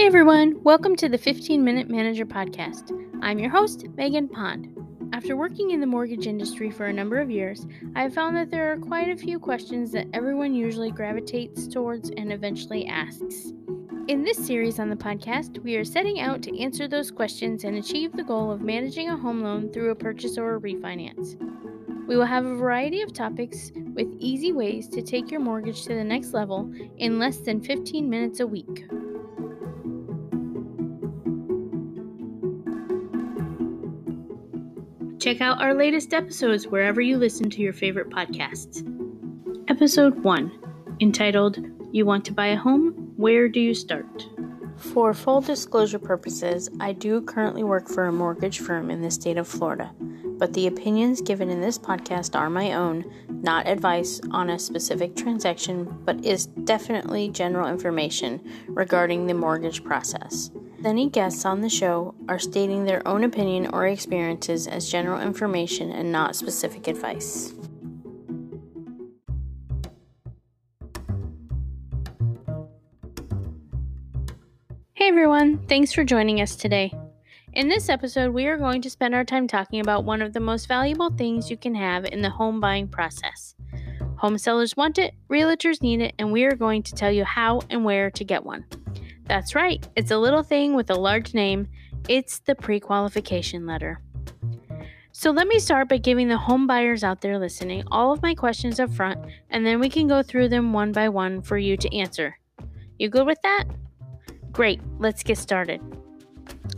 Hey everyone, welcome to the 15 Minute Manager Podcast. I'm your host, Megan Pond. After working in the mortgage industry for a number of years, I have found that there are quite a few questions that everyone usually gravitates towards and eventually asks. In this series on the podcast, we are setting out to answer those questions and achieve the goal of managing a home loan through a purchase or a refinance. We will have a variety of topics with easy ways to take your mortgage to the next level in less than 15 minutes a week. Check out our latest episodes wherever you listen to your favorite podcasts. Episode 1, entitled You Want to Buy a Home? Where do you start? For full disclosure purposes, I do currently work for a mortgage firm in the state of Florida, but the opinions given in this podcast are my own, not advice on a specific transaction, but is definitely general information regarding the mortgage process. Any guests on the show are stating their own opinion or experiences as general information and not specific advice. Hey everyone, thanks for joining us today. In this episode, we are going to spend our time talking about one of the most valuable things you can have in the home buying process. Home sellers want it, realtors need it, and we are going to tell you how and where to get one. That's right, it's a little thing with a large name. It's the pre qualification letter. So let me start by giving the home buyers out there listening all of my questions up front, and then we can go through them one by one for you to answer. You good with that? Great, let's get started.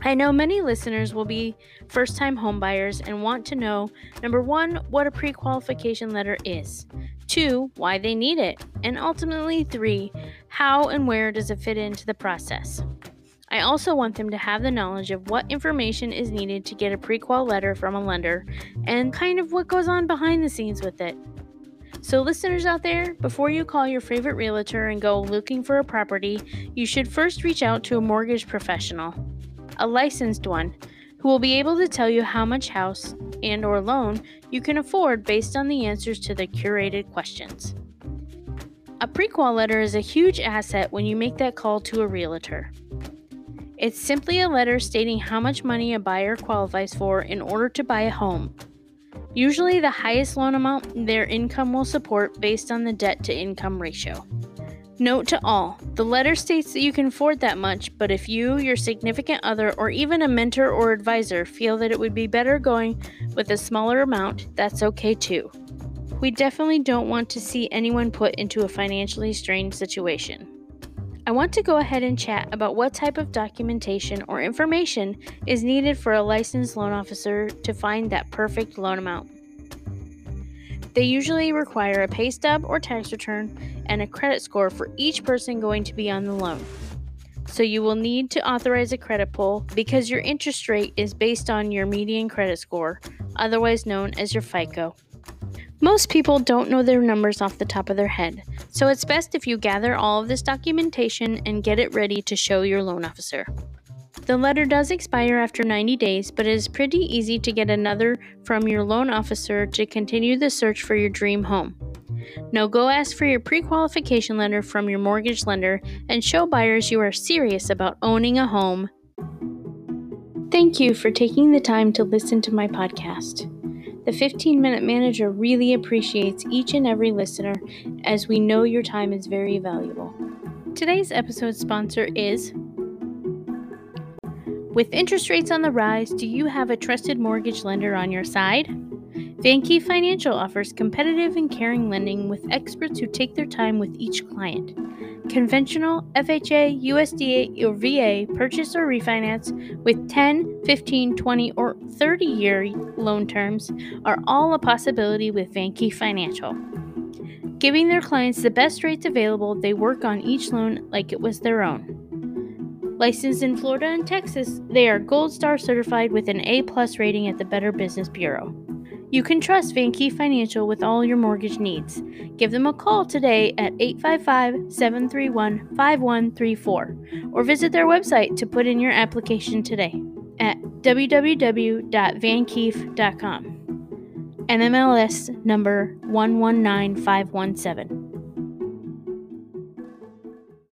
I know many listeners will be first time homebuyers and want to know number one, what a pre qualification letter is, two, why they need it, and ultimately, three, how and where does it fit into the process. I also want them to have the knowledge of what information is needed to get a prequal letter from a lender and kind of what goes on behind the scenes with it. So, listeners out there, before you call your favorite realtor and go looking for a property, you should first reach out to a mortgage professional, a licensed one, who will be able to tell you how much house and or loan you can afford based on the answers to the curated questions. A prequal letter is a huge asset when you make that call to a realtor. It's simply a letter stating how much money a buyer qualifies for in order to buy a home. Usually, the highest loan amount their income will support based on the debt to income ratio. Note to all the letter states that you can afford that much, but if you, your significant other, or even a mentor or advisor feel that it would be better going with a smaller amount, that's okay too. We definitely don't want to see anyone put into a financially strained situation. I want to go ahead and chat about what type of documentation or information is needed for a licensed loan officer to find that perfect loan amount. They usually require a pay stub or tax return and a credit score for each person going to be on the loan. So you will need to authorize a credit pull because your interest rate is based on your median credit score, otherwise known as your FICO. Most people don't know their numbers off the top of their head, so it's best if you gather all of this documentation and get it ready to show your loan officer. The letter does expire after 90 days, but it is pretty easy to get another from your loan officer to continue the search for your dream home. Now go ask for your pre qualification letter from your mortgage lender and show buyers you are serious about owning a home. Thank you for taking the time to listen to my podcast. The 15 Minute Manager really appreciates each and every listener as we know your time is very valuable. Today's episode sponsor is With interest rates on the rise, do you have a trusted mortgage lender on your side? VanKeef Financial offers competitive and caring lending with experts who take their time with each client. Conventional, FHA, USDA, or VA purchase or refinance with 10, 15, 20, or 30 year loan terms are all a possibility with VanKeef Financial. Giving their clients the best rates available, they work on each loan like it was their own. Licensed in Florida and Texas, they are Gold Star certified with an A plus rating at the Better Business Bureau. You can trust VanKeef Financial with all your mortgage needs. Give them a call today at 855 731 5134 or visit their website to put in your application today at www.vankeef.com. NMLS number 119517.